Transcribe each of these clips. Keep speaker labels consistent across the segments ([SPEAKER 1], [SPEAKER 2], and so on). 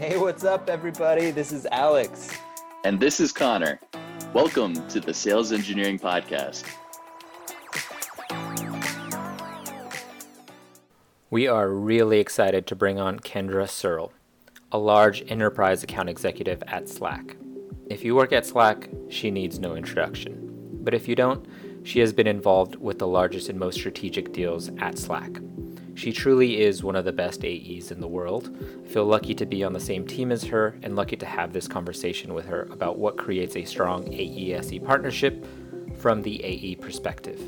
[SPEAKER 1] Hey, what's up, everybody? This is Alex.
[SPEAKER 2] And this is Connor. Welcome to the Sales Engineering Podcast.
[SPEAKER 3] We are really excited to bring on Kendra Searle, a large enterprise account executive at Slack. If you work at Slack, she needs no introduction. But if you don't, she has been involved with the largest and most strategic deals at Slack. She truly is one of the best AEs in the world. I feel lucky to be on the same team as her and lucky to have this conversation with her about what creates a strong AE-SE partnership from the AE perspective.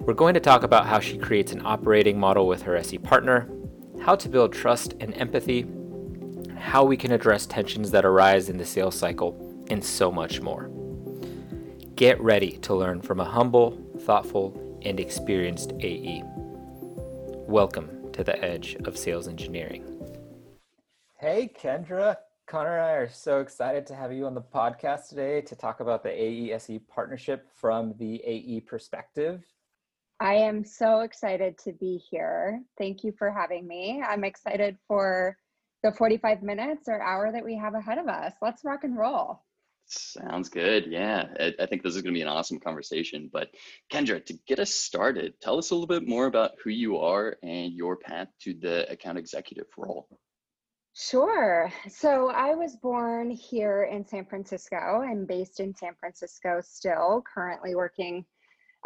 [SPEAKER 3] We're going to talk about how she creates an operating model with her SE partner, how to build trust and empathy, how we can address tensions that arise in the sales cycle, and so much more. Get ready to learn from a humble, thoughtful, and experienced AE. Welcome to the edge of sales engineering.
[SPEAKER 1] Hey, Kendra. Connor and I are so excited to have you on the podcast today to talk about the AE-SE partnership from the AE perspective.
[SPEAKER 4] I am so excited to be here. Thank you for having me. I'm excited for the 45 minutes or hour that we have ahead of us. Let's rock and roll.
[SPEAKER 2] Sounds good. Yeah, I, I think this is going to be an awesome conversation. But Kendra, to get us started, tell us a little bit more about who you are and your path to the account executive role.
[SPEAKER 4] Sure. So I was born here in San Francisco. I'm based in San Francisco still, currently working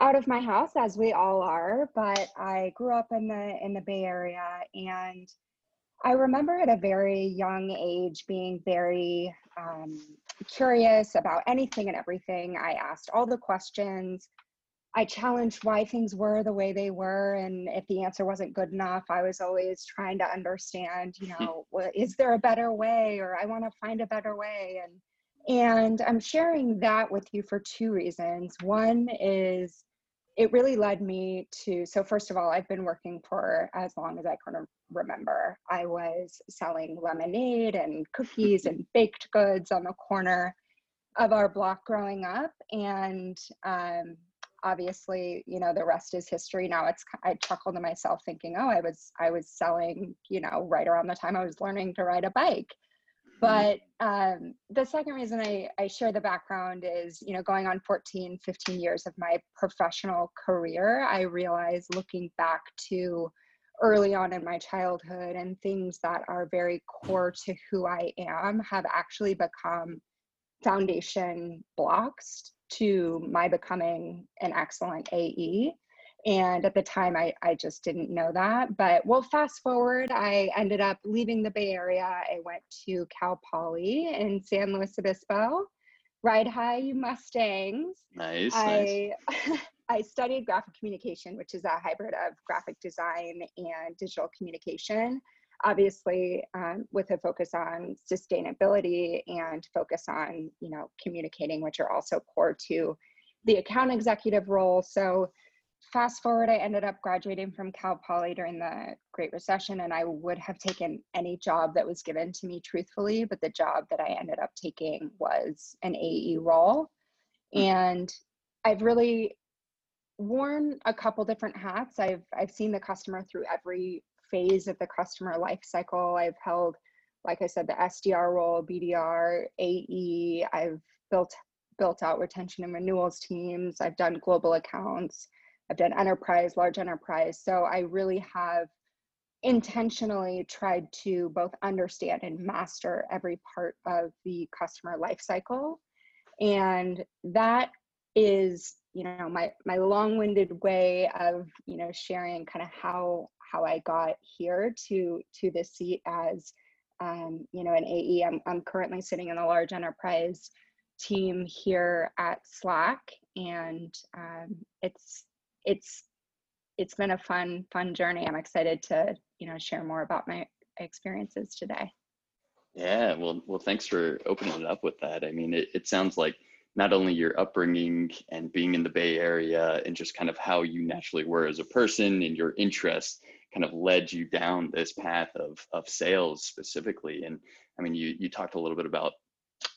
[SPEAKER 4] out of my house as we all are, but I grew up in the in the Bay Area and I remember at a very young age being very um, curious about anything and everything. I asked all the questions. I challenged why things were the way they were. And if the answer wasn't good enough, I was always trying to understand, you know, well, is there a better way? Or I want to find a better way. And and I'm sharing that with you for two reasons. One is it really led me to so first of all i've been working for as long as i can remember i was selling lemonade and cookies and baked goods on the corner of our block growing up and um, obviously you know the rest is history now it's i chuckle to myself thinking oh i was i was selling you know right around the time i was learning to ride a bike. But um, the second reason I, I share the background is you know going on 14 15 years of my professional career i realize looking back to early on in my childhood and things that are very core to who i am have actually become foundation blocks to my becoming an excellent ae and at the time, I, I just didn't know that. But well, fast forward, I ended up leaving the Bay Area. I went to Cal Poly in San Luis Obispo. Ride high, you Mustangs.
[SPEAKER 2] Nice.
[SPEAKER 4] I, nice. I studied graphic communication, which is a hybrid of graphic design and digital communication. Obviously, um, with a focus on sustainability and focus on you know communicating, which are also core to the account executive role. So fast forward, I ended up graduating from Cal Poly during the Great Recession, and I would have taken any job that was given to me truthfully, but the job that I ended up taking was an AE role. Hmm. And I've really worn a couple different hats. I've I've seen the customer through every phase of the customer life cycle. I've held, like I said, the SDR role, BDR, AE. I've built built out retention and renewals teams. I've done global accounts. I've done enterprise, large enterprise. So I really have intentionally tried to both understand and master every part of the customer lifecycle. And that is, you know, my my long-winded way of, you know, sharing kind of how how I got here to to this seat as um, you know, an AE. I'm I'm currently sitting in the large enterprise team here at Slack, and um, it's it's it's been a fun fun journey. I'm excited to you know share more about my experiences today.
[SPEAKER 2] Yeah well well thanks for opening it up with that. I mean it, it sounds like not only your upbringing and being in the bay area and just kind of how you naturally were as a person and your interests kind of led you down this path of of sales specifically. And i mean you you talked a little bit about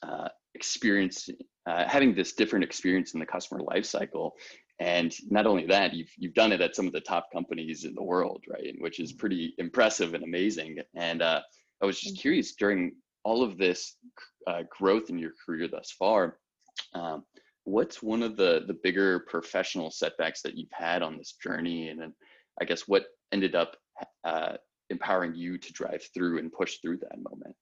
[SPEAKER 2] uh, experience uh, having this different experience in the customer life cycle and not only that, you've you've done it at some of the top companies in the world, right? Which is pretty impressive and amazing. And uh, I was just curious during all of this uh, growth in your career thus far. Um, what's one of the the bigger professional setbacks that you've had on this journey, and I guess what ended up uh, empowering you to drive through and push through that moment?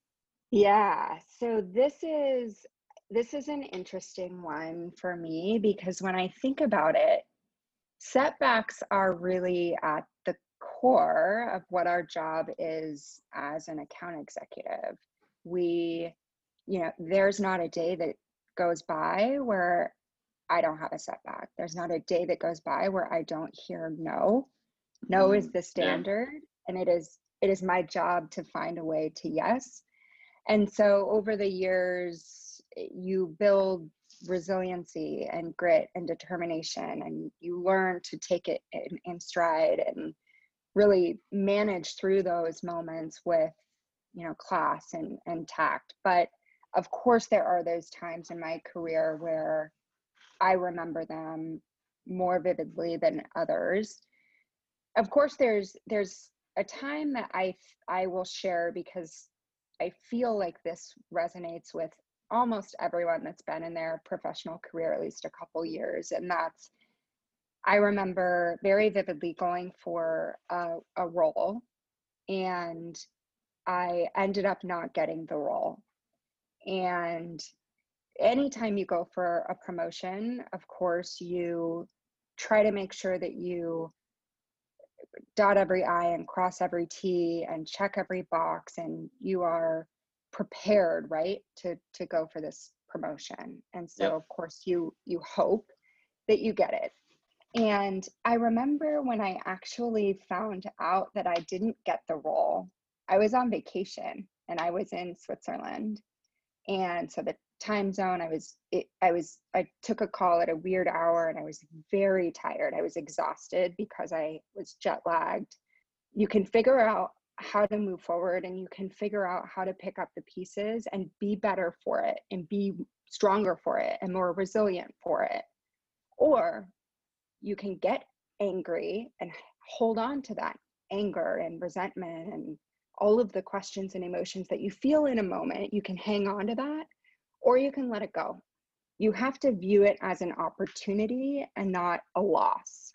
[SPEAKER 4] Yeah. So this is this is an interesting one for me because when I think about it, setbacks are really at the core of what our job is as an account executive. We, you know, there's not a day that goes by where I don't have a setback. There's not a day that goes by where I don't hear no. No is mm, the standard yeah. and it is it is my job to find a way to yes. And so over the years you build resiliency and grit and determination and you learn to take it in, in stride and really manage through those moments with you know class and and tact. But of course there are those times in my career where i remember them more vividly than others. Of course there's there's a time that i i will share because i feel like this resonates with almost everyone that's been in their professional career at least a couple years and that's i remember very vividly going for a, a role and i ended up not getting the role. And anytime you go for a promotion of course you try to make sure that you dot every i and cross every t and check every box and you are prepared right to to go for this promotion. And so yep. of course you you hope that you get it. And i remember when i actually found out that i didn't get the role i was on vacation and i was in switzerland. And so the time zone i was it, i was i took a call at a weird hour and i was very tired. I was exhausted because i was jet lagged. You can figure out how to move forward and you can figure out how to pick up the pieces and be better for it and be stronger for it and more resilient for it. Or you can get angry and hold on to that anger and resentment and all of the questions and emotions that you feel in a moment. You can hang on to that or you can let it go. You have to view it as an opportunity and not a loss.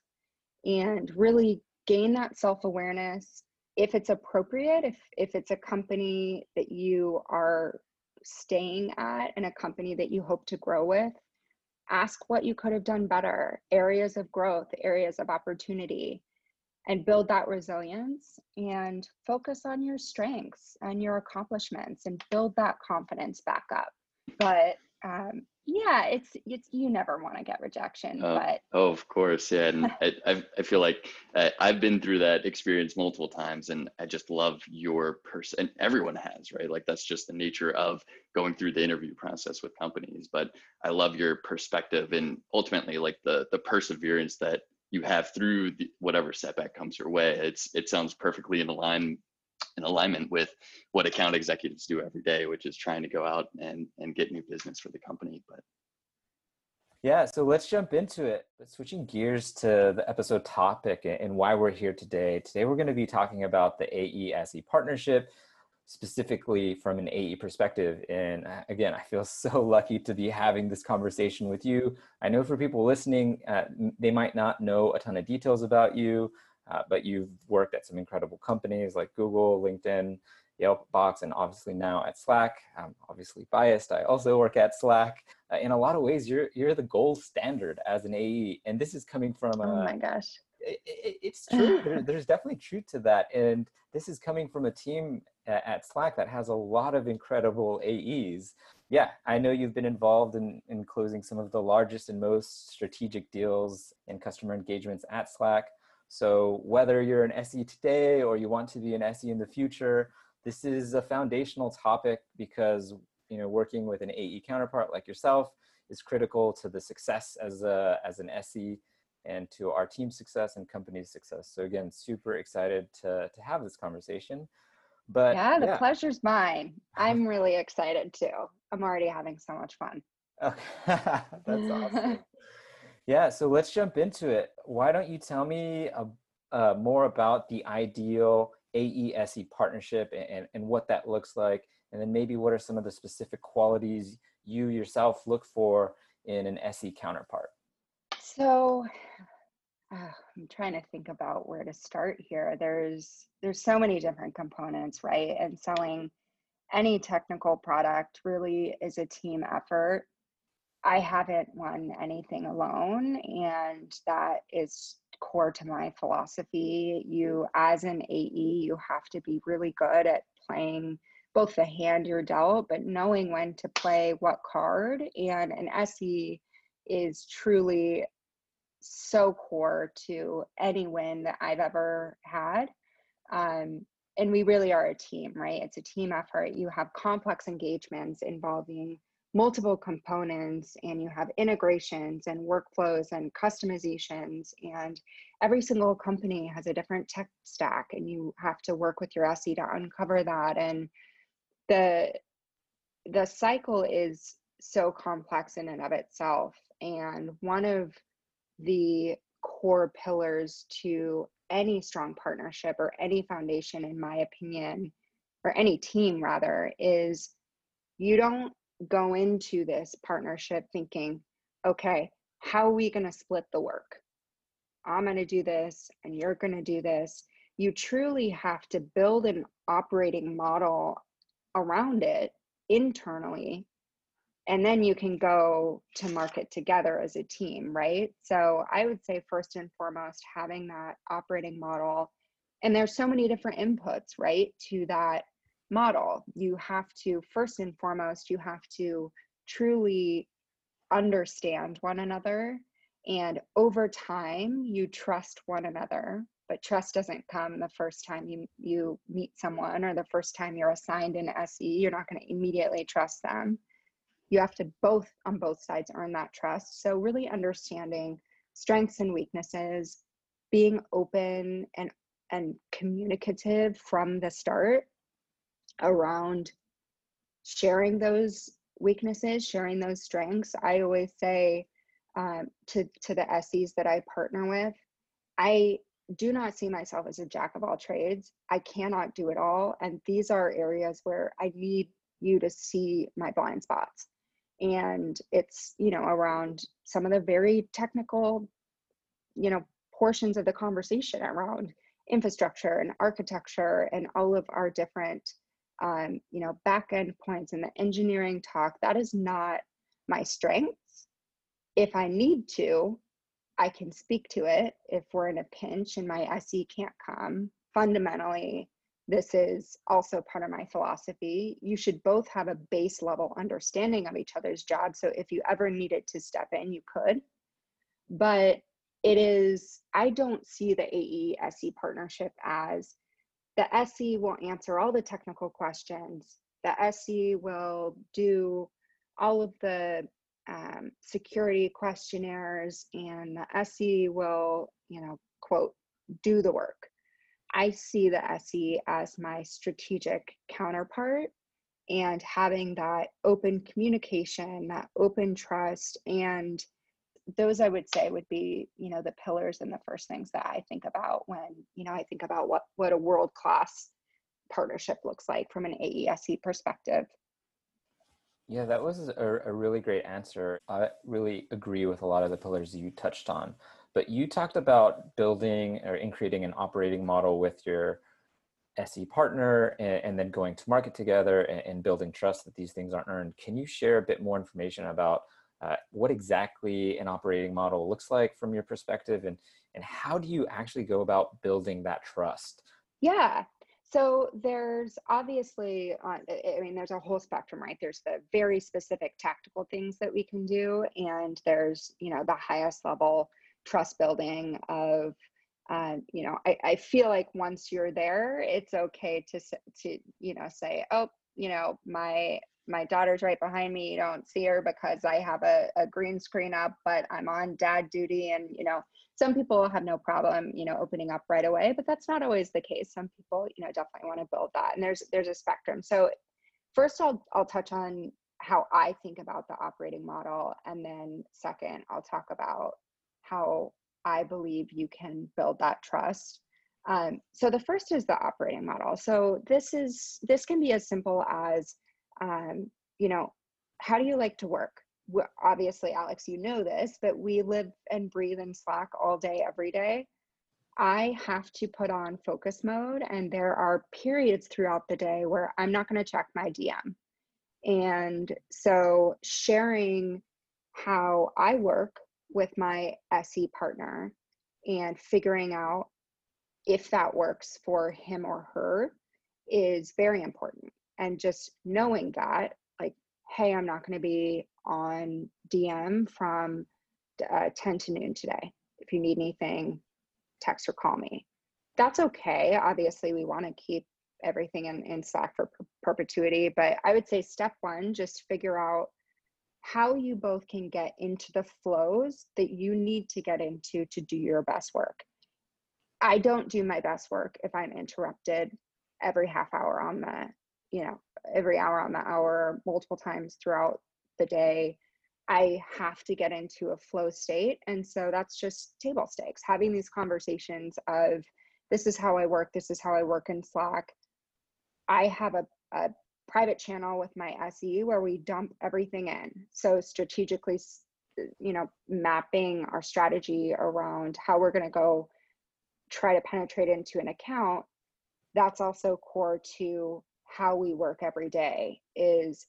[SPEAKER 4] And really gain that self awareness if it's appropriate, if if it's a company that you are staying at and a company that you hope to grow with, ask what you could have done better, areas of growth, areas of opportunity, and build that resilience and focus on your strengths and your accomplishments and build that confidence back up. But um, yeah it's it's you never want to get rejection
[SPEAKER 2] uh,
[SPEAKER 4] but
[SPEAKER 2] oh of course yeah and I, I, I feel like uh, i've been through that experience multiple times and i just love your person and everyone has right? Like that's just the nature of going through the interview process with companies but i love your perspective and ultimately like the the perseverance that you have through the, whatever setback comes your way. It's it sounds perfectly in line in alignment with what account executives do every day, which is trying to go out and, and get new business for the company. But
[SPEAKER 1] yeah, so let's jump into it. Switching gears to the episode topic and why we're here today. Today, we're going to be talking about the AESE partnership, specifically from an AE perspective. And uh, again, I feel so lucky to be having this conversation with you. I know for people listening, uh, they might not know a ton of details about you. Uh, but you've worked at some incredible companies like Google, LinkedIn, Yelp Box, and obviously now at Slack. I'm obviously biased. I also work at Slack. Uh, in a lot of ways, you're you're the gold standard as an AE, and this is coming from.
[SPEAKER 4] A, oh my gosh.
[SPEAKER 1] It, it, it's true. there, there's definitely truth to that, and this is coming from a team at, at Slack that has a lot of incredible AEs. Yeah, I know you've been involved in, in closing some of the largest and most strategic deals in customer engagements at Slack. So whether you're an SE today or you want to be an SE in the future, this is a foundational topic because you know working with an AE counterpart like yourself is critical to the success as a as an SE and to our team's success and company's success. So again, super excited to to have this conversation. But
[SPEAKER 4] yeah, the yeah. pleasure's mine. I'm really excited too. I'm already having so much fun.
[SPEAKER 1] Okay. That's awesome. Yeah, so let's jump into it. Why don't you tell me uh, more about the ideal AESE partnership and, and what that looks like? And then maybe what are some of the specific qualities you yourself look for in an SE counterpart?
[SPEAKER 4] So uh, I'm trying to think about where to start here. There's there's so many different components, right? And selling any technical product really is a team effort. I haven't won anything alone, and that is core to my philosophy. You, as an AE, you have to be really good at playing both the hand you're dealt, but knowing when to play what card. And an SE is truly so core to any win that I've ever had. Um, and we really are a team, right? It's a team effort. You have complex engagements involving multiple components and you have integrations and workflows and customizations and every single company has a different tech stack and you have to work with your SE to uncover that and the the cycle is so complex in and of itself and one of the core pillars to any strong partnership or any foundation in my opinion or any team rather is you don't go into this partnership thinking okay how are we going to split the work? I'm going to do this and you're going to do this. You truly have to build an operating model around it internally and then you can go to market together as a team right? So i would say first and foremost having that operating model and there's so many different inputs right to that model you have to first and foremost you have to truly understand one another and over time you trust one another. But trust doesn't come the first time you you meet someone or the first time you're assigned an SE you're not going to immediately trust them. You have to both on both sides earn that trust. So really understanding strengths and weaknesses being open and and communicative from the start around sharing those weaknesses sharing those strengths i always say um, to to the SEs that i partner with i do not see myself as a jack of all trades. I cannot do it all. And these are areas where I need you to see my blind spots. And it's, you know, around some of the very technical, you know, portions of the conversation around infrastructure and architecture and all of our different, um, you know, back end points and the engineering talk. That is not my strengths. If I need to, I can speak to it if we're in a pinch and my SE can't come. Fundamentally, this is also part of my philosophy. You should both have a base level understanding of each other's job. So if you ever needed to step in, you could. But it is, I don't see the AE SE partnership as the SE will answer all the technical questions, the SE will do all of the um, security questionnaires and the SE will, you know, quote, do the work. I see the SE as my strategic counterpart and having that open communication, that open trust, and those I would say would be, you know, the pillars and the first things that I think about when, you know, I think about what what a world class partnership looks like from an AESE perspective.
[SPEAKER 1] Yeah, that was a, a, really great answer. I really agree with a lot of the pillars you touched on. But you talked about building or in creating an operating model with your SE partner and, and then going to market together and, and, building trust that these things aren't earned. Can you share a bit more information about uh, what exactly an operating model looks like from your perspective and, and how do you actually go about building that trust?
[SPEAKER 4] Yeah, so there's obviously, uh, I mean, there's a whole spectrum, right? There's the very specific tactical things that we can do, and there's, you know, the highest level trust building of, uh, you know, I, I feel like once you're there, it's okay to to you know say, oh, you know, my my daughter's right behind me. You don't see her because I have a, a green screen up, but I'm on dad duty, and you know, some people have no problem you know opening up right away but that's not always the case some people you know definitely want to build that and there's there's a spectrum so first i'll i'll touch on how i think about the operating model and then second i'll talk about how i believe you can build that trust Um, so the first is the operating model. So this is this can be as simple as, um, you know, how do you like to work? We're, obviously, Alex, you know this, but we live and breathe in Slack all day, every day. I have to put on focus mode, and there are periods throughout the day where I'm not going to check my DM. And so, sharing how I work with my SE partner and figuring out if that works for him or her is very important. And just knowing that, like, hey, I'm not going to be on DM from uh, 10 to noon today. If you need anything, text or call me. That's okay. Obviously, we want to keep everything in, in Slack for per- perpetuity, but I would say step one, just figure out how you both can get into the flows that you need to get into to do your best work. I don't do my best work if I'm interrupted every half hour on the, you know, every hour on the hour, multiple times throughout the day. I have to get into a flow state. And so that's just table stakes, having these conversations of this is how I work, this is how I work in Slack. I have a, a private channel with my SE where we dump everything in. So strategically, you know, mapping our strategy around how we're going to go try to penetrate into an account. That's also core to how we work every day is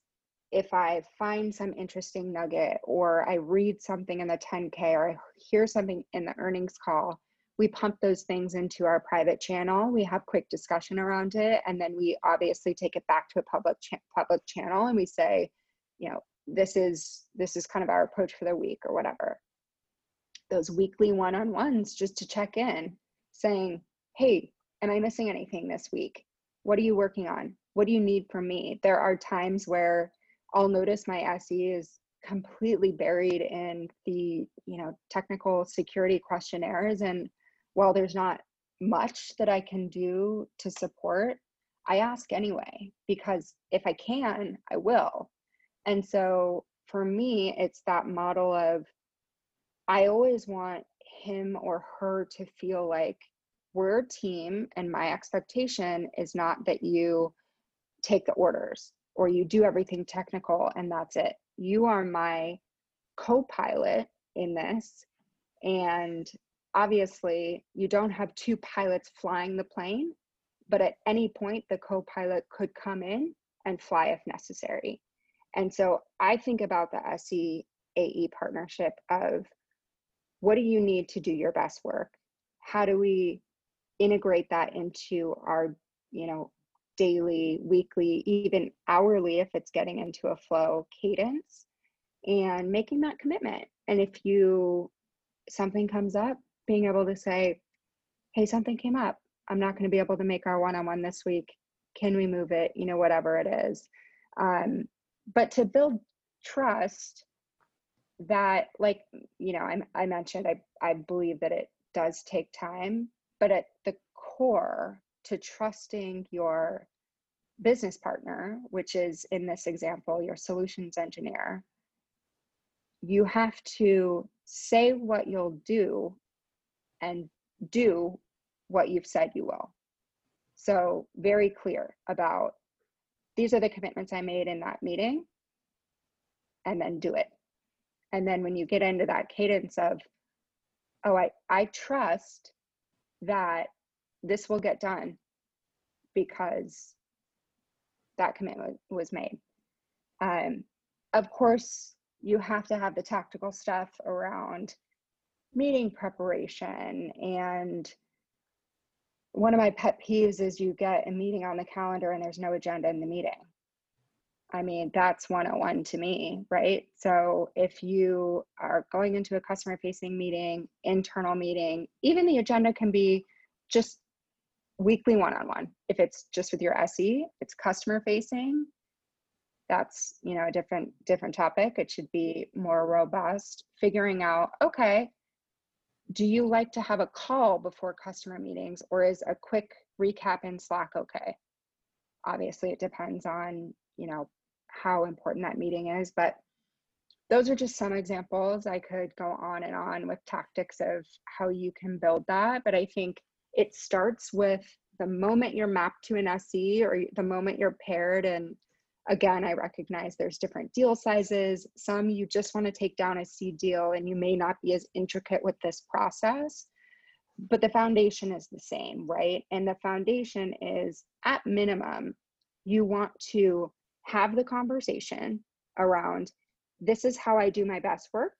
[SPEAKER 4] if I find some interesting nugget or I read something in the 10K or I hear something in the earnings call, we pump those things into our private channel we have quick discussion around it and then we obviously take it back to a public cha- public channel and we say you know this is this is kind of our approach for the week or whatever. Those weekly one-on-ones just to check in saying hey am i missing anything this week? What are you working on what do you need from me there are times where i'll notice my se is completely buried in the you know technical security questionnaires and while there's not much that I can do to support, I ask anyway, because if I can, I will. And so for me, it's that model of I always want him or her to feel like we're a team, and my expectation is not that you take the orders or you do everything technical and that's it. You are my co pilot in this. And obviously you don't have two pilots flying the plane, but at any point the co-pilot could come in and fly if necessary. And so I think about the SE AE partnership of what do you need to do your best work? How do we integrate that into our, you know, daily, weekly, even hourly if it's getting into a flow cadence and making that commitment. And if you something comes up, being able to say, hey, something came up. I'm not going to be able to make our one on one this week. Can we move it? You know, whatever it is. Um, but to build trust that, like, you know, I, I mentioned, I, I believe that it does take time, but at the core to trusting your business partner, which is in this example, your solutions engineer, you have to say what you'll do and do what you've said you will. So, very clear about these are the commitments I made in that meeting, and then do it. And then when you get into that cadence of, oh, I, I trust that this will get done because that commitment was made. Um, of course, you have to have the tactical stuff around meeting preparation and one of my pet peeves is you get a meeting on the calendar and there's no agenda in the meeting. I mean, that's 101 to me, right? So if you are going into a customer facing meeting, internal meeting, even the agenda can be just weekly one on one. If it's just with your SE, it's customer facing. That's, you know, a different different topic. It should be more robust. Figuring out, okay, do you like to have a call before customer meetings or is a quick recap in slack okay obviously it depends on you know how important that meeting is but those are just some examples i could go on and on with tactics of how you can build that but i think it starts with the moment you're mapped to an SE or the moment you're paired. And again, I recognize there's different deal sizes. Some you just want to take down a C deal and you may not be as intricate with this process, but the foundation is the same, right? And the foundation is at minimum, you want to have the conversation around this is how I do my best work.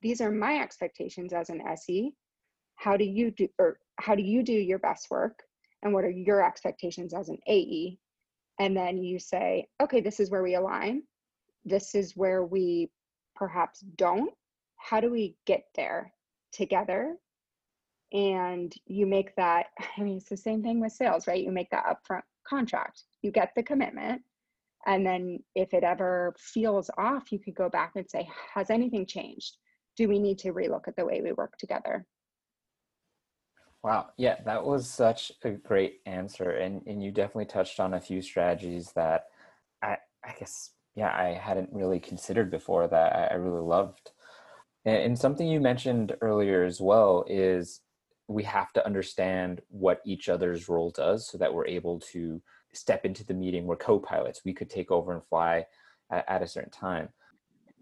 [SPEAKER 4] These are my expectations as an SE. How do you do or how do you do your best work? And what are your expectations as an AE? And then you say, okay, this is where we align. This is where we perhaps don't. How do we get there together? And you make that, I mean, it's the same thing with sales, right? You make that upfront contract. You get the commitment and then if it ever feels off, you could go back and say, has anything changed? Do we need to relook at the way we work together?
[SPEAKER 1] Wow. Yeah, that was such a great answer. And, and you definitely touched on a few strategies that I, I guess, yeah, I hadn't really considered before that I, I really loved. And, and something you mentioned earlier as well is we have to understand what each other's role does so that we're able to step into the meeting we're co-pilots we could take over and fly at, at a certain time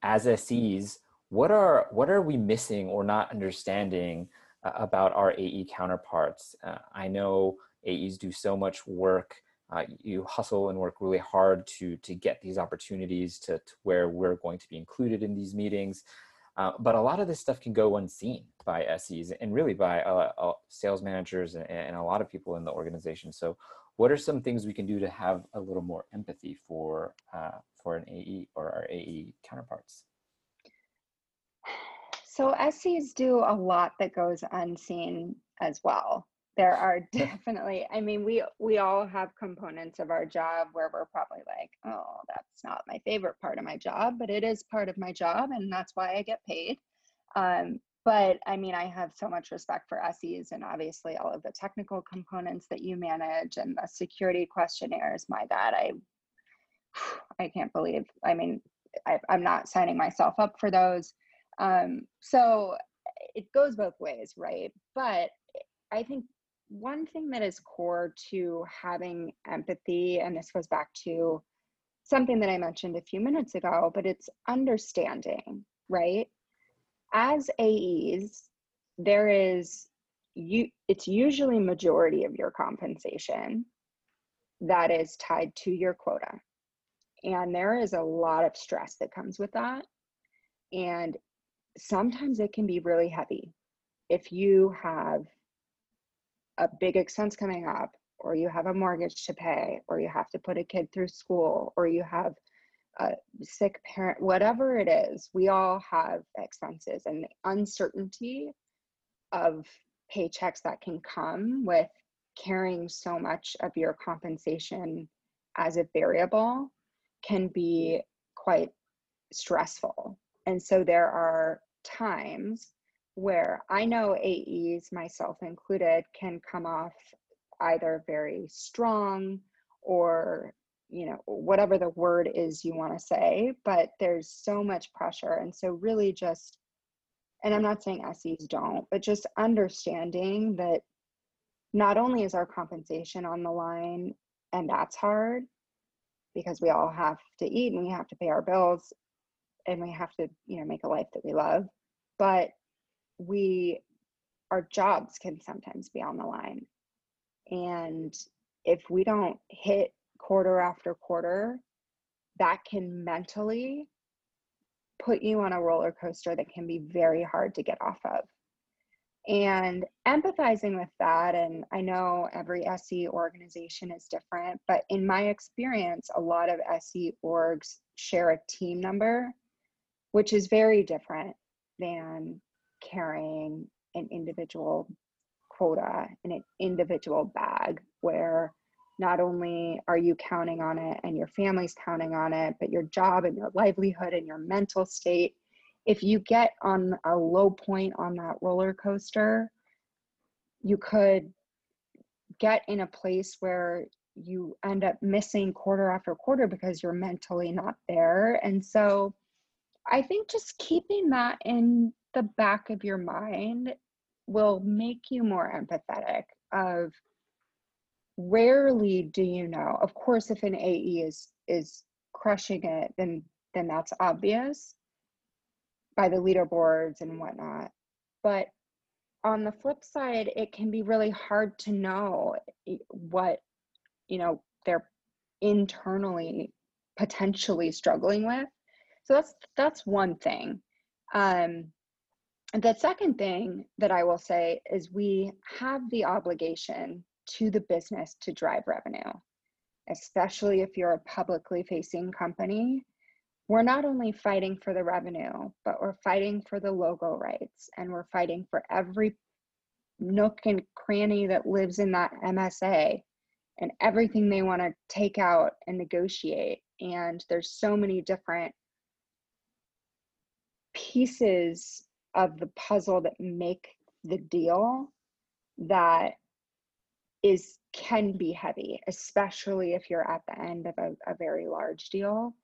[SPEAKER 1] as SEs what are what are we missing or not understanding about our AE counterparts uh, I know AEs do so much work uh, you hustle and work really hard to to get these opportunities to, to where we're going to be included in these meetings uh, but a lot of this stuff can go unseen by SEs and really by uh, uh, sales managers and, and, a lot of people in the organization. So what are some things we can do to have a little more empathy for uh, for an AE or our AE counterparts?
[SPEAKER 4] So SEs do a lot that goes unseen as well. There are definitely, I mean, we we all have components of our job where we're probably like, oh, that's not my favorite part of my job, but it is part of my job, and that's why I get paid. Um, but I mean, I have so much respect for SEs and obviously all of the technical components that you manage and the security questionnaires. My God, I I can't believe. I mean, I, am not signing myself up for those. Um, so it goes both ways, right? But I think one thing that is core to having empathy, and this goes back to something that I mentioned a few minutes ago, but it's understanding, right? as AEs, there is you it's usually majority of your compensation that is tied to your quota. And there is a lot of stress that comes with that. And sometimes it can be really heavy. If you have a big expense coming up, or you have a mortgage to pay, or you have to put a kid through school, or you have a sick parent, whatever it is, we all have expenses and the uncertainty of paychecks that can come with carrying so much of your compensation as a variable can be quite stressful. And so there are times where I know AEs, myself included, can come off either very strong or you know whatever the word is you want to say but there's so much pressure. And so really just and i'm not saying SEs don't but just understanding that not only is our compensation on the line and that's hard because we all have to eat and we have to pay our bills and we have to you know make a life that we love but we our jobs can sometimes be on the line and if we don't hit quarter after quarter, that can mentally put you on a roller coaster that can be very hard to get off of. And empathizing with that, and I know every SE organization is different, but in my experience, a lot of SE orgs share a team number, which is very different than carrying an individual quota in an individual bag where not only are you counting on it and your family's counting on it, but your job and your livelihood and your mental state. If you get on a low point on that roller coaster, you could get in a place where you end up missing quarter after quarter because you're mentally not there. And so I think just keeping that in the back of your mind will make you more empathetic of rarely do you know. Of course, if an AE is is crushing it, then then that's obvious by the leaderboards and whatnot. But on the flip side, it can be really hard to know what you know they're internally potentially struggling with. So that's that's one thing. Um, the second thing that I will say is we have the obligation to the business to drive revenue, especially if you're a publicly facing company. We're not only fighting for the revenue, but we're fighting for the logo rights and we're fighting for every nook and cranny that lives in that MSA and everything they want to take out and negotiate. And there's so many different pieces of the puzzle that make the deal that is can be heavy especially if you're at the end of a, a very large deal.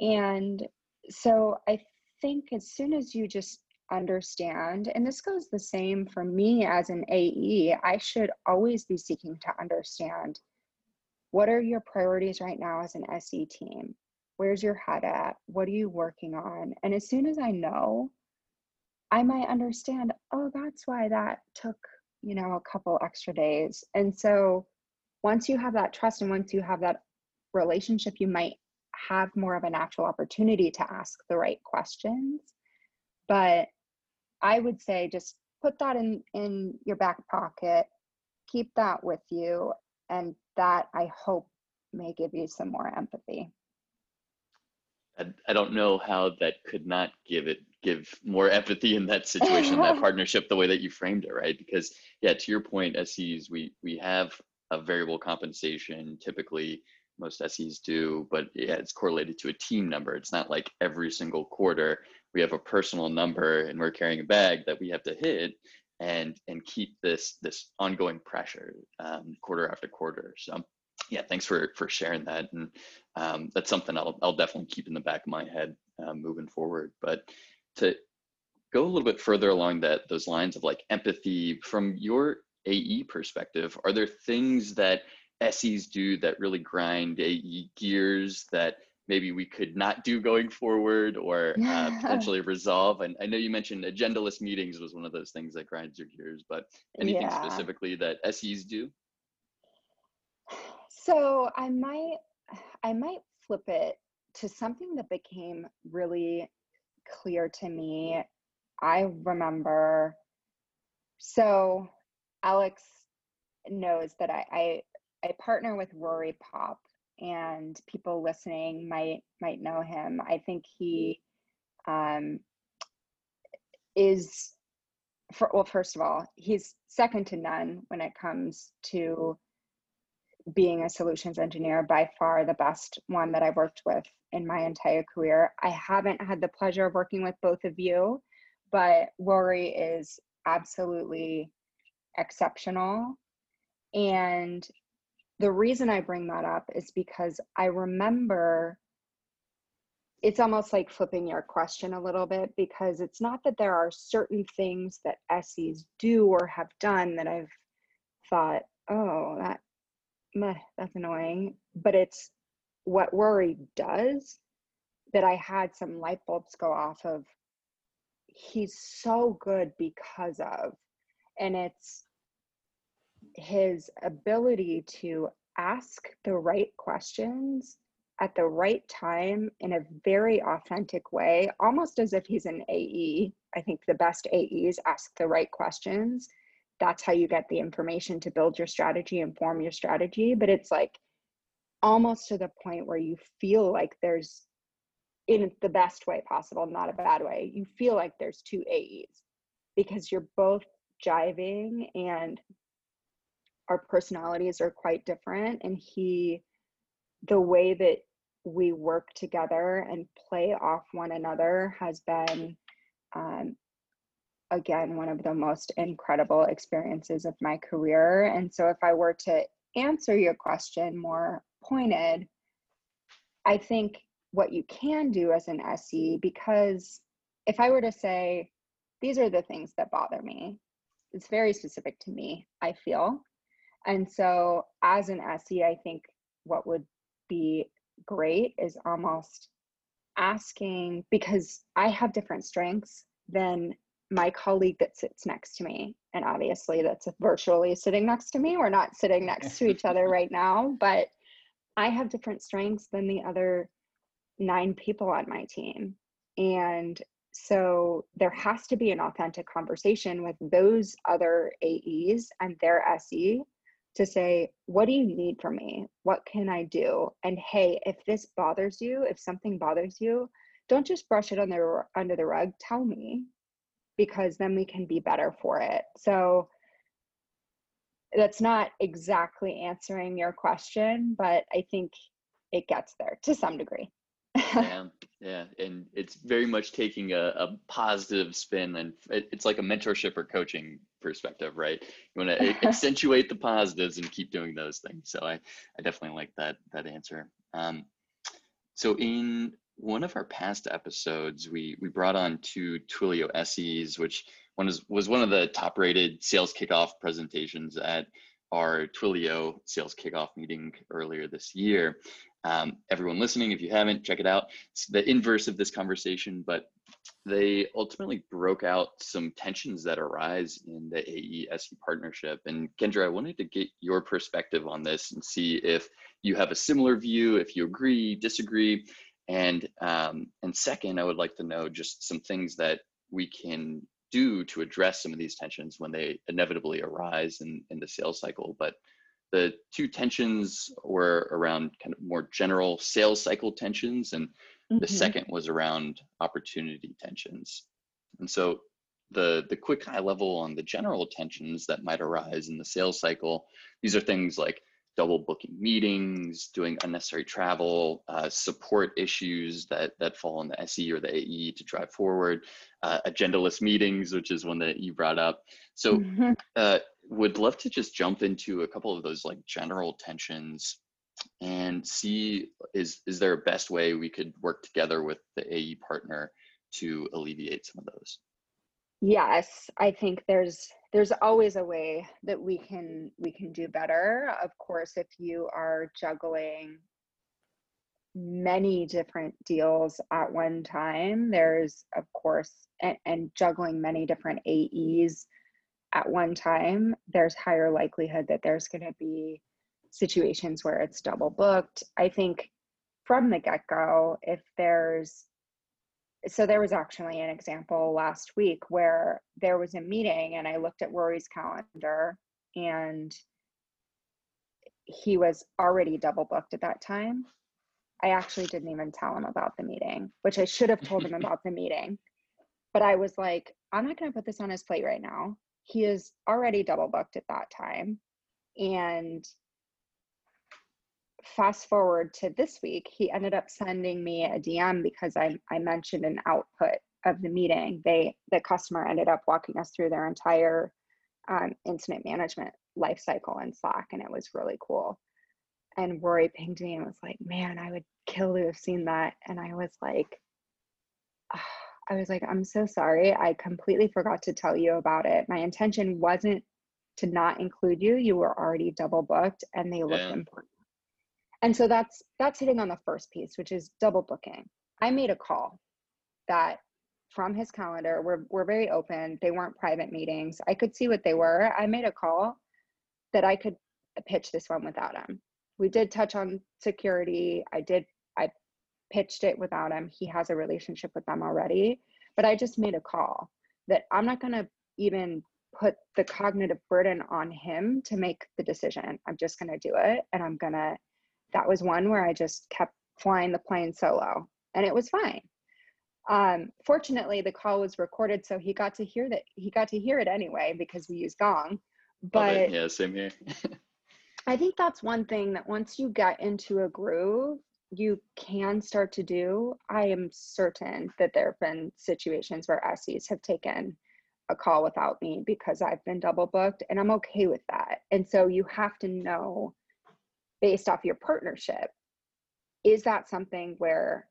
[SPEAKER 4] And so i think as soon as you just understand and this goes the same for me as an ae i should always be seeking to understand what are your priorities right now as an se team where's your head at? What are you working on? And as soon as i know i might understand oh that's why that took you know a couple extra days. And so once you have that trust and once you have that relationship you might have more of a natural opportunity to ask the right questions. But i would say just put that in in your back pocket keep that with you and that i hope may give you some more empathy
[SPEAKER 2] I, I don't know how that could not give it give more empathy in that situation, that partnership, the way that you framed it, right? Because yeah, to your point, SEs we we have a variable compensation typically most SEs do, but yeah, it's correlated to a team number. It's not like every single quarter we have a personal number and we're carrying a bag that we have to hit and and keep this this ongoing pressure um, quarter after quarter. So yeah, thanks for for sharing that, and um, that's something I'll I'll definitely keep in the back of my head uh, moving forward. But to go a little bit further along that those lines of like empathy from your AE perspective, are there things that SEs do that really grind AE gears that maybe we could not do going forward or uh, potentially resolve? And I know you mentioned agendaless meetings was one of those things that grinds your gears, but anything yeah. specifically that SEs do?
[SPEAKER 4] So I might I might flip it to something that became really clear to me. I remember so Alex knows that I, I I partner with Rory Pop and people listening might might know him. I think he um, is for, well first of all, he's second to none when it comes to being a solutions engineer, by far the best one that I've worked with in my entire career. I haven't had the pleasure of working with both of you, but Rory is absolutely exceptional. And the reason I bring that up is because I remember it's almost like flipping your question a little bit because it's not that there are certain things that SEs do or have done that I've thought, oh, that that's annoying. But it's what Rory does that I had some light bulbs go off of. He's so good because of, and it's his ability to ask the right questions at the right time in a very authentic way, almost as if he's an AE. I think the best AEs ask the right questions that's how you get the information to build your strategy and form your strategy but it's like almost to the point where you feel like there's in the best way possible not a bad way you feel like there's two aes because you're both jiving and our personalities are quite different and he the way that we work together and play off one another has been um, again one of the most incredible experiences of my career. And so, if I were to answer your question more pointed, I think what you can do as an SE, because if I were to say, these are the things that bother me, it's very specific to me, I feel. And so, as an SE, I think what would be great is almost asking because I have different strengths than my colleague that sits next to me. And obviously, that's virtually sitting next to me. We're not sitting next to each other right now, but I have different strengths than the other nine people on my team. And so there has to be an authentic conversation with those other AEs and their SE to say, what do you need from me? What can I do? And hey, if this bothers you, if something bothers you, don't just brush it under under the rug. Tell me, because then we can be better for it. So that's not exactly answering your question, but I think it gets there to some degree.
[SPEAKER 2] yeah, yeah, and it's very much taking a, a positive spin, and it, it's like a mentorship or coaching perspective, right? You want to accentuate the positives and keep doing those things. So I, I definitely like that that answer. Um, so in one of our past episodes, we we brought on two Twilio SEs, which one was was one of the top rated sales kickoff presentations at our Twilio sales kickoff meeting earlier this year. Um, everyone listening, if you haven't, check it out. It's the inverse of this conversation, but they ultimately broke out some tensions that arise in the AE-SE partnership. And Kendra, I wanted to get your perspective on this and see if you have a similar view, if you agree, disagree. And, um, and second, I would like to know just some things that we can do to address some of these tensions when they inevitably arise in, in the sales cycle. But the two tensions were around kind of more general sales cycle tensions, and mm-hmm. the second was around opportunity tensions. And so the the quick high level on the general tensions that might arise in the sales cycle, these are things like double booking meetings, doing unnecessary travel, uh, support issues that that fall on the SE or the AE to drive forward, uh, agendaless meetings, which is one that you brought up. So, mm-hmm. uh, would love to just jump into a couple of those like general tensions and see is is there a best way we could work together with the AE partner to alleviate some of those?
[SPEAKER 4] Yes, I think there's there's always a way that we can we can do better. Of course, if you are juggling many different deals at one time, there's of course and, and juggling many different AEs at one time, there's higher likelihood that there's going to be situations where it's double booked. I think from the get go, if there's so there was actually an example last week where there was a meeting and I looked at Rory's calendar and he was already double booked at that time. I actually didn't even tell him about the meeting, which I should have told him about the meeting. But I was like, I'm not going to put this on his plate right now he is already double booked at that time. And fast forward to this week, he ended up sending me a DM because I, I mentioned an output of the meeting. They the customer ended up walking us through their entire um, incident management life cycle in Slack, and it was really cool. And Rory pinged me and was like, "Man, I would kill to have seen that." And I was like, oh, I was like, I'm so sorry. I completely forgot to tell you about it. My intention wasn't to not include you. You were already double booked and they looked yeah. important. And so that's that's hitting on the first piece, which is double booking. I made a call that from his calendar, we're we're very open. They weren't private meetings. I could see what they were. I made a call that I could pitch this one without him. We did touch on security. I did I pitched it without him. He has a relationship with them already. But I just made a call that I'm not going to even put the cognitive burden on him to make the decision. I'm just going to do it. And I'm going to, that was one where I just kept flying the plane solo and it was fine. Um, fortunately, the call was recorded, so he got to hear that he got to hear it anyway because we use Gong. But
[SPEAKER 2] yeah, same here.
[SPEAKER 4] I think that's one thing that once you get into a groove, you can start to do, I am certain that there have been situations where SEs have taken a call without me because I've been double booked and I'm okay with that. And so you have to know based off your partnership is that something where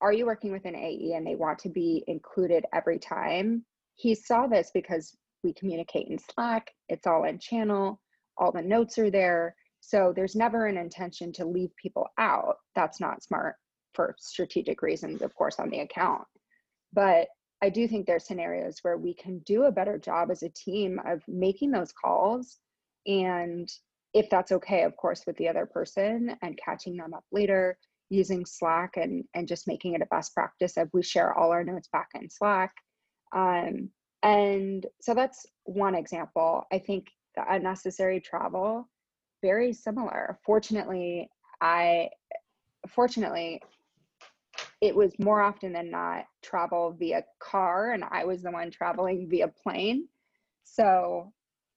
[SPEAKER 4] are you working with an AE and they want to be included every time? He saw this because we communicate in Slack, it's all in channel. all the notes are there. So there's never an intention to leave people out. That's not smart for strategic reasons, of course, on the account. But I do think there's scenarios where we can do a better job as a team of making those calls. And if that's okay, of course, with the other person and catching them up later using Slack and, and just making it a best practice of we share all our notes back in Slack. Um, and so that's one example. I think the unnecessary travel, very similar. Fortunately, I fortunately it was more often than not travel via car and I was the one traveling via plane. So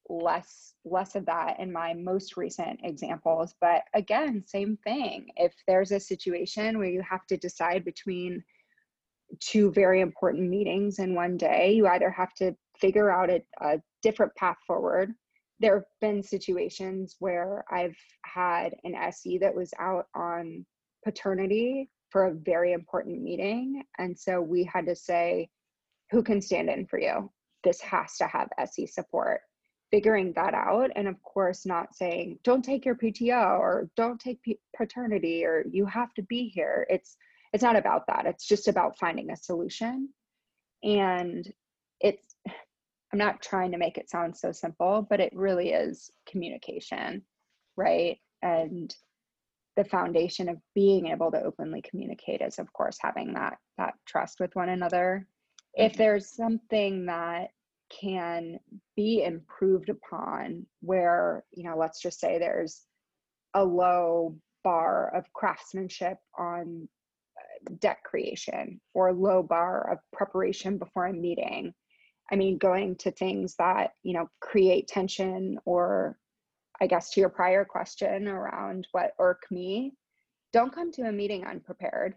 [SPEAKER 4] less less of that in my most recent examples. But again same thing. If there's a situation where you have to decide between two very important meetings in one day you either have to figure out a, a different path forward. There have been situations where i've had an se that was out on paternity for a very important meeting and so we had to say who can stand in for you? This has to have se support figuring that out and of course not saying don't take your pto or don't take P- paternity or you have to be here. It's it's not about that. It's just about finding a solution. And it's i'm not trying to make it sound so simple but it really is communication right? And the foundation of being able to openly communicate is of course having that that trust with one another. If mm-hmm. there's something that can be improved upon where you know let's just say there's a low bar of craftsmanship on uh, deck creation or low bar of preparation before a meeting. I mean going to things that you know create tension or i guess to your prior question around what irk me don't come to a meeting unprepared.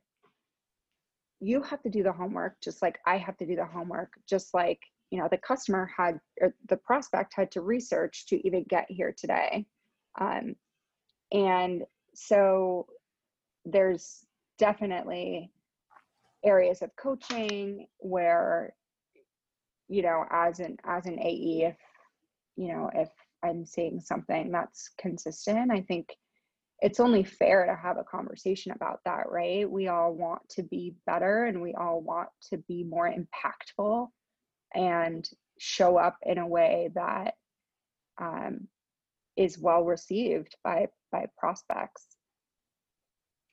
[SPEAKER 4] You have to do the homework just like i have to do the homework just like you know the customer had or the prospect had to research to even get here today. Um, and so there's definitely areas of coaching where you know as an as an ae if you know if i'm seeing something that's consistent i think it's only fair to have a conversation about that right? We all want to be better and we all want to be more impactful and show up in a way that um, is well received by by prospects.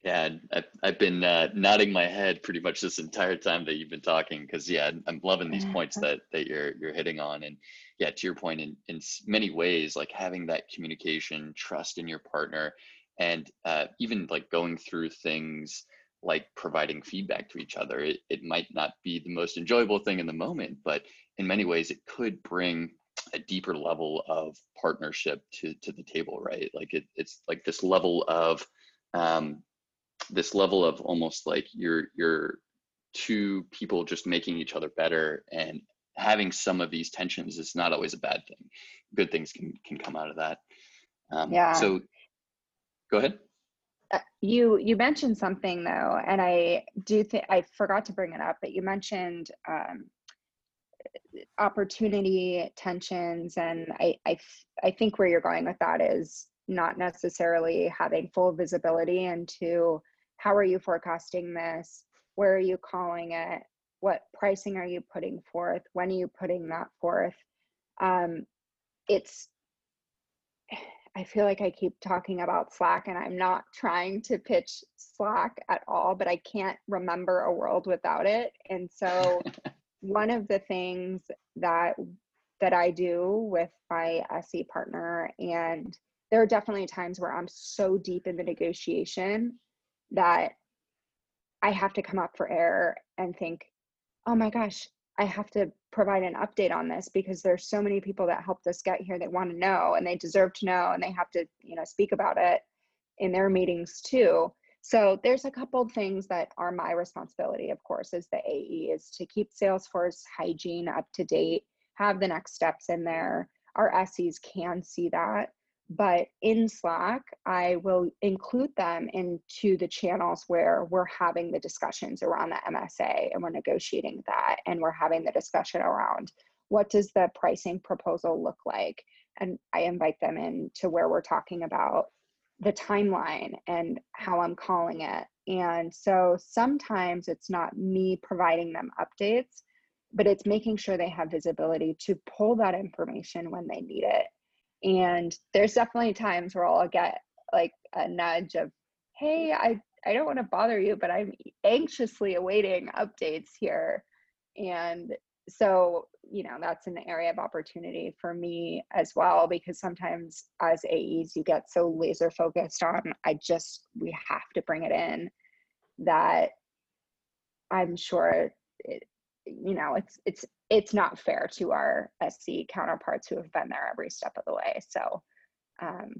[SPEAKER 2] Yeah, I've, I've been uh, nodding my head pretty much this entire time that you've been talking because yeah, I'm loving these points that that you're you're hitting on, and yeah, to your point, in in many ways, like having that communication, trust in your partner, and uh, even like going through things like providing feedback to each other. It, it might not be the most enjoyable thing in the moment, but in many ways it could bring a deeper level of partnership to, to the table, right? Like it, it's like this level of um, this level of almost like you're you're two people just making each other better and having some of these tensions is not always a bad thing. Good things can can come out of that. Um, yeah. So go ahead.
[SPEAKER 4] Uh, you you mentioned something though, and I do think I forgot to bring it up, but you mentioned um, opportunity tensions, and I, I think where you're going with that is not necessarily having full visibility into how are you forecasting this, where are you calling it, what pricing are you putting forth, when are you putting that forth. Um, it's I feel like I keep talking about Slack and I'm not trying to pitch Slack at all, but I can't remember a world without it. And so one of the things that that I do with my SE partner and there are definitely times where I'm so deep in the negotiation that I have to come up for air and think, "Oh my gosh, I have to provide an update on this because there's so many people that helped us get here that want to know and they deserve to know and they have to you know speak about it in their meetings too. So there's a couple things that are my responsibility of course as the ae is to keep salesforce hygiene up to date have the next steps in there. Our ses can see that but in Slack, I will include them into the channels where we're having the discussions around the MSA and we're negotiating that and we're having the discussion around what does the pricing proposal look like? and I invite them in to where we're talking about the timeline and how I'm calling it. And so sometimes it's not me providing them updates, but it's making sure they have visibility to pull that information when they need it. And there's definitely times where I'll get like a nudge of, hey, I, I don't want to bother you, but I'm anxiously awaiting updates here. And so you know that's an area of opportunity for me as well because sometimes as aes you get so laser focused on i just we have to bring it in that i'm sure it, you know it's it's it's not fair to our sc counterparts who have been there every step of the way so um,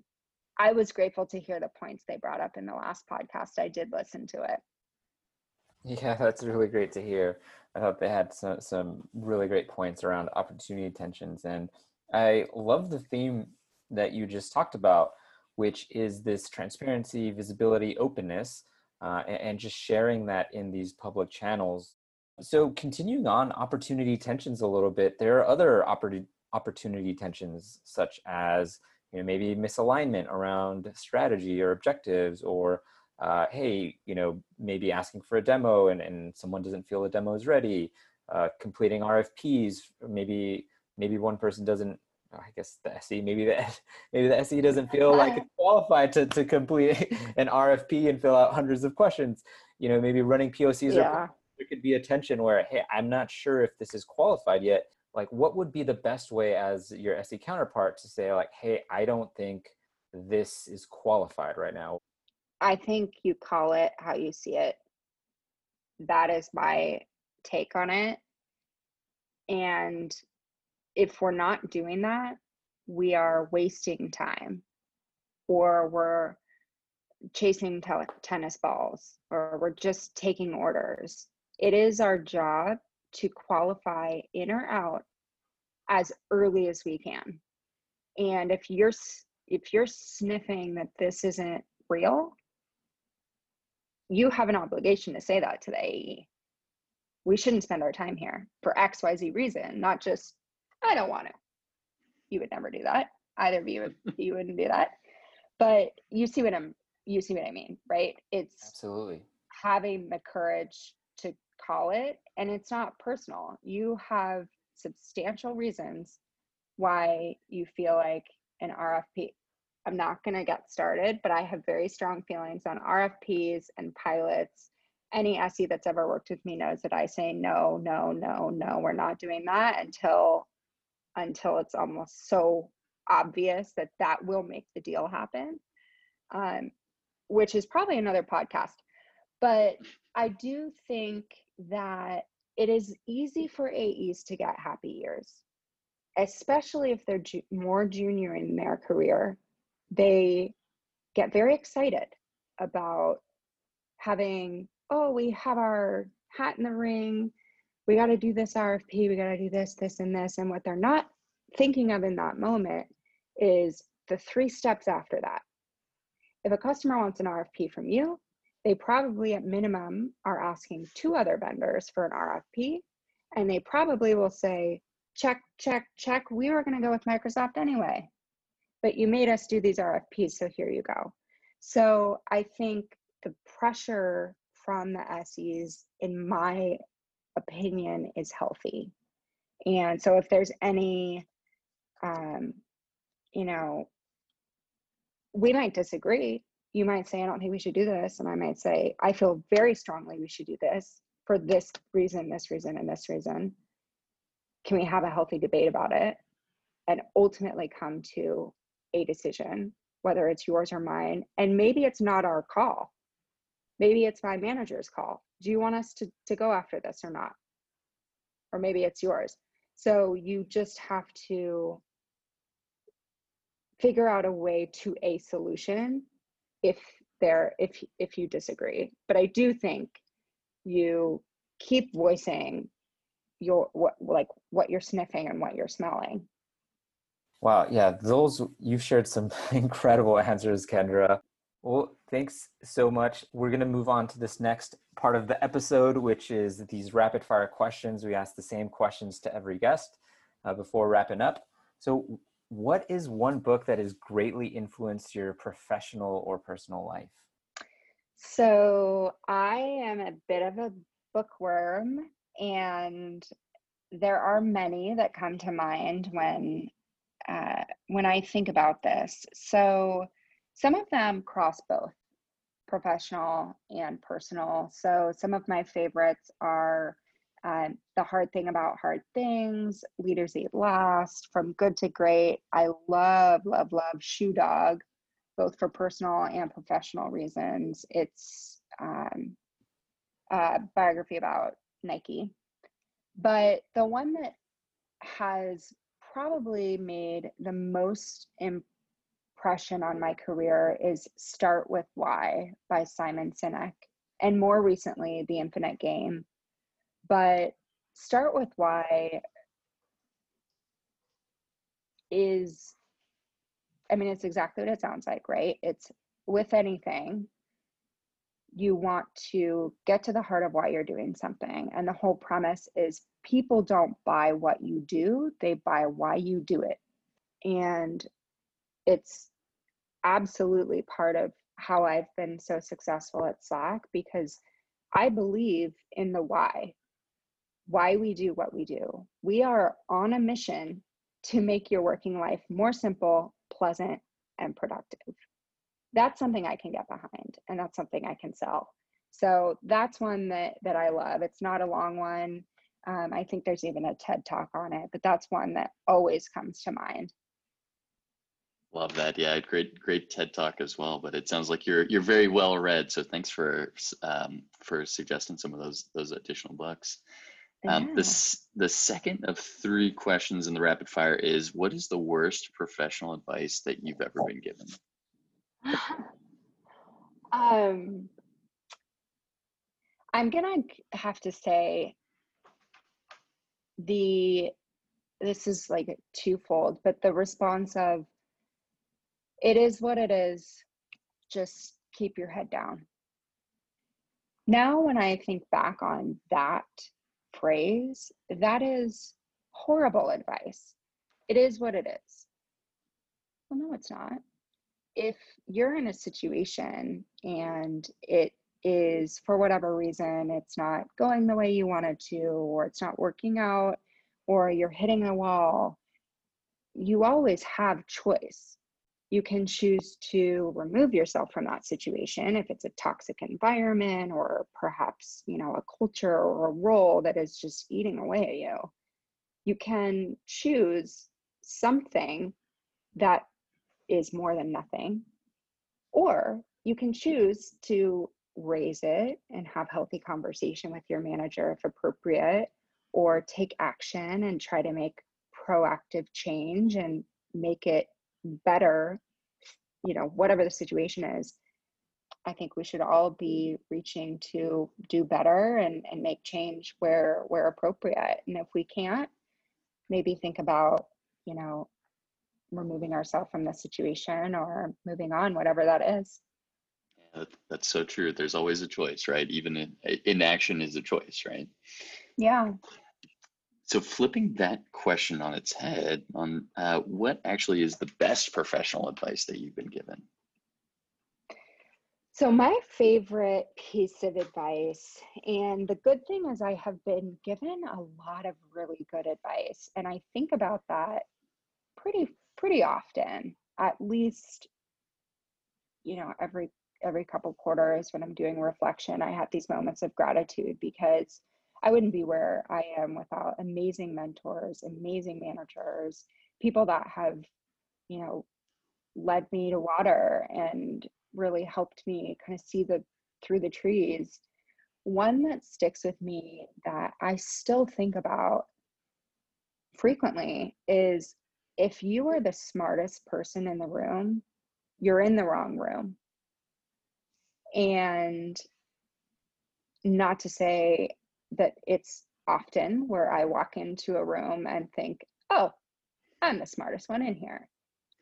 [SPEAKER 4] i was grateful to hear the points they brought up in the last podcast i did listen to it
[SPEAKER 1] yeah that's really great to hear I thought they had some, some really great points around opportunity tensions. And I love the theme that you just talked about, which is this transparency, visibility, openness, uh, and, and just sharing that in these public channels. So, continuing on opportunity tensions a little bit, there are other oppor- opportunity tensions, such as you know maybe misalignment around strategy or objectives, or uh, hey, you know, maybe asking for a demo and, and someone doesn't feel the demo is ready, uh, completing RFPs, maybe maybe one person doesn't, oh, I guess the SE, maybe the maybe the SE doesn't feel like it's qualified to, to complete an RFP and fill out hundreds of questions. You know, maybe running POCs yeah. or there could be a tension where, hey, I'm not sure if this is qualified yet. Like, what would be the best way as your SE counterpart to say, like, hey, I don't think this is qualified right now?
[SPEAKER 4] I think you call it how you see it. That is my take on it. And if we're not doing that, we are wasting time or we're chasing te- tennis balls or we're just taking orders. It is our job to qualify in or out as early as we can. And if you're if you're sniffing that this isn't real, you have an obligation to say that to the AE. We shouldn't spend our time here for XYZ reason, not just, I don't want to. You would never do that. Either of you, you wouldn't do that. But you see what I'm, you see what I mean, right? It's
[SPEAKER 1] absolutely
[SPEAKER 4] having the courage call it, and it's not personal. You have substantial reasons why you feel like an RFP I'm not going to get started, but I have very strong feelings on RFPs and pilots. Any SE that's ever worked with me knows that I say no, no, no, no, we're not doing that until until it's almost so obvious that that will make the deal happen. Um, which is probably another podcast. But I do think that it is easy for AEs to get happy years, especially if they're ju- more junior in their career they get very excited about having, oh, we have our hat in the ring. We got to do this RFP. We got to do this, this, and this. And what they're not thinking of in that moment is the three steps after that. If a customer wants an RFP from you, they probably at minimum are asking two other vendors for an RFP. And they probably will say, check, check, check. We were going to go with Microsoft anyway but you made us do these RFPs, so here you go. So I think the pressure from the SEs, in my opinion, is healthy. And so if there's any, um, you know, we might disagree. You might say, I don't think we should do this. And I might say, I feel very strongly we should do this for this reason, this reason, and this reason. Can we have a healthy debate about it and ultimately come to a decision, whether it's yours or mine. And maybe it's not our call. Maybe it's my manager's call. Do you want us to, to go after this or not? Or maybe it's yours. So you just have to figure out a way to a solution if there if if you disagree. But I do think you keep voicing your what like what you're sniffing and what you're smelling
[SPEAKER 1] Wow, yeah, those you've shared some incredible answers, Kendra. Well, thanks so much. We're going to move on to this next part of the episode, which is these rapid fire questions. We ask the same questions to every guest uh, before wrapping up. So, what is one book that has greatly influenced your professional or personal life?
[SPEAKER 4] So I am a bit of a bookworm, and there are many that come to mind when uh, when I think about this. So some of them cross both professional and personal. So some of my favorites are The Hard Thing About Hard Things, Leaders Eat Last, From Good to Great. I love, love, love Shoe Dog, both for personal and professional reasons. It's um, a biography about Nike. But the one that has probably made the most impression on my career is Start with Why by Simon Sinek, and more recently, The Infinite Game. But Start with Why is, I mean, it's exactly what it sounds like, right? It's with anything, you want to get to the heart of why you're doing something. And the whole premise is people don't buy what you do, they buy why you do it. And it's absolutely part of how I've been so successful at Slack because I believe in the why, why we do what we do. We are on a mission to make your working life more simple, pleasant, and productive that's something I can get behind and that's something I can sell. So that's one that that I love. It's not a long one. Um, I think there's even a TED talk on it, but that's one that always comes to mind.
[SPEAKER 2] Love that. Yeah, great, great TED talk as well. But it sounds like you're you're very well read. So thanks for um, for suggesting some of those those additional books. Um, yeah. This the second of three questions in the rapid fire is: What is the worst professional advice that you've ever been given?
[SPEAKER 4] um, I'm gonna have to say the this is like twofold, but the response of it is what it is, just keep your head down. Now, when I think back on that phrase, that is horrible advice. It is what it is. Well, no, it's not if you're in a situation and it is for whatever reason it's not going the way you wanted to or it's not working out or you're hitting a wall you always have choice you can choose to remove yourself from that situation if it's a toxic environment or perhaps you know a culture or a role that is just eating away at you you can choose something that is more than nothing. Or you can choose to raise it and have healthy conversation with your manager if appropriate, or take action and try to make proactive change and make it better, you know, whatever the situation is. I think we should all be reaching to do better and, and make change where where appropriate. And if we can't, maybe think about, you know, removing ourselves from the situation or moving on, whatever that is.
[SPEAKER 2] Yeah, that's so true. There's always a choice, right? Even in, inaction is a choice, right?
[SPEAKER 4] Yeah.
[SPEAKER 2] So flipping that question on its head, on uh, what actually is the best professional advice that you've been given?
[SPEAKER 4] So, my favorite piece of advice, and the good thing is, I have been given a lot of really good advice. And I think about that pretty pretty often, at least, you know, every every couple quarters when I'm doing reflection, I have these moments of gratitude because I wouldn't be where I am without amazing mentors, amazing managers, people that have, you know, led me to water and really helped me kind of see the through the trees. One that sticks with me that I still think about frequently is if you are the smartest person in the room, you're in the wrong room. And not to say that it's often where I walk into a room and think, oh, I'm the smartest one in here.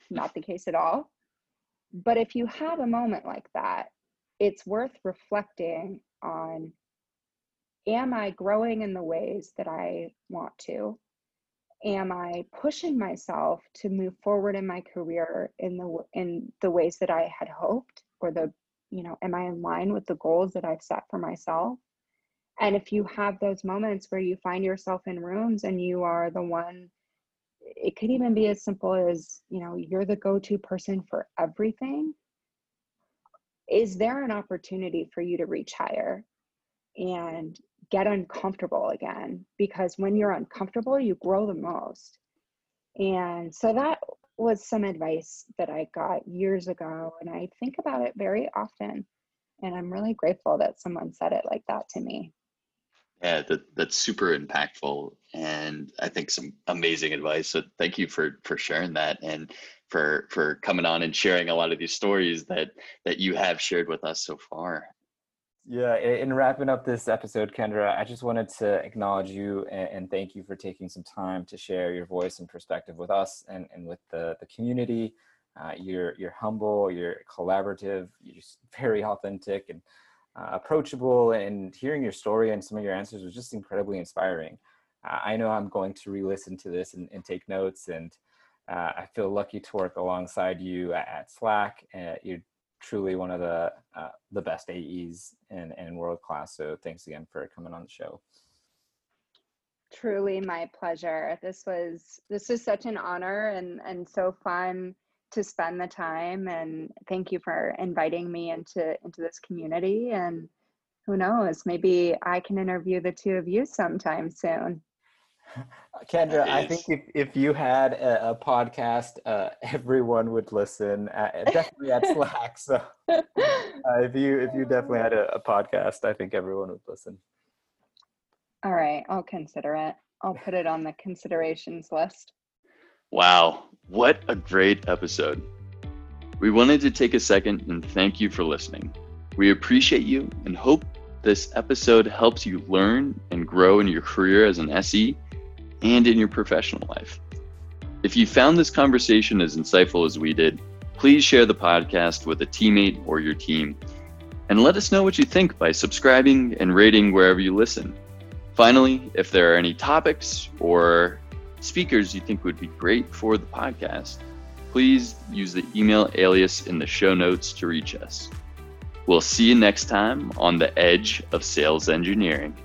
[SPEAKER 4] Not the case at all. But if you have a moment like that, it's worth reflecting on am I growing in the ways that I want to? am I pushing myself to move forward in my career in the in the ways that I had hoped or the you know am I in line with the goals that I've set for myself and if you have those moments where you find yourself in rooms and you are the one it could even be as simple as you know you're the go-to person for everything. Is there an opportunity for you to reach higher and get uncomfortable again? Because when you're uncomfortable you grow the most. And so that was some advice that i got years ago and i think about it very often. And i'm really grateful that someone said it like that to me
[SPEAKER 2] yeah that, that's super impactful and i think some amazing advice so thank you for for sharing that and for for coming on and sharing a lot of these stories that that you have shared with us so far
[SPEAKER 1] yeah, in wrapping up this episode, Kendra, I just wanted to acknowledge you and, and, thank you for taking some time to share your voice and perspective with us and, and with the, the community. Uh, you're you're humble, you're collaborative, you're just very authentic and uh, approachable. And hearing your story and some of your answers was just incredibly inspiring. Uh, I know I'm going to re-listen to this and, and take notes, and uh, I feel lucky to work alongside you at, at Slack. you're truly one of the uh, the best AEs and, in world class. So thanks again for coming on the show.
[SPEAKER 4] Truly my pleasure. This was this was such an honor and and so fun to spend the time and thank you for inviting me into into this community and who knows maybe I can interview the two of you sometime soon.
[SPEAKER 1] Kendra, I think if, if you had a, a podcast, uh, everyone would listen. At, definitely at Slack. So uh, if you if you definitely had a, a, podcast, I think everyone would listen.
[SPEAKER 4] All right, I'll consider it. I'll put it on the considerations list.
[SPEAKER 2] Wow, what a great episode! We wanted to take a second and thank you for listening. We appreciate you and hope this episode helps you learn and grow in your career as an SE and in your professional life. If you found this conversation as insightful as we did, please share the podcast with a teammate or your team. And let us know what you think by subscribing and rating wherever you listen. Finally, if there are any topics or speakers you think would be great for the podcast, please use the email alias in the show notes to reach us. We'll see you next time on the edge of sales engineering.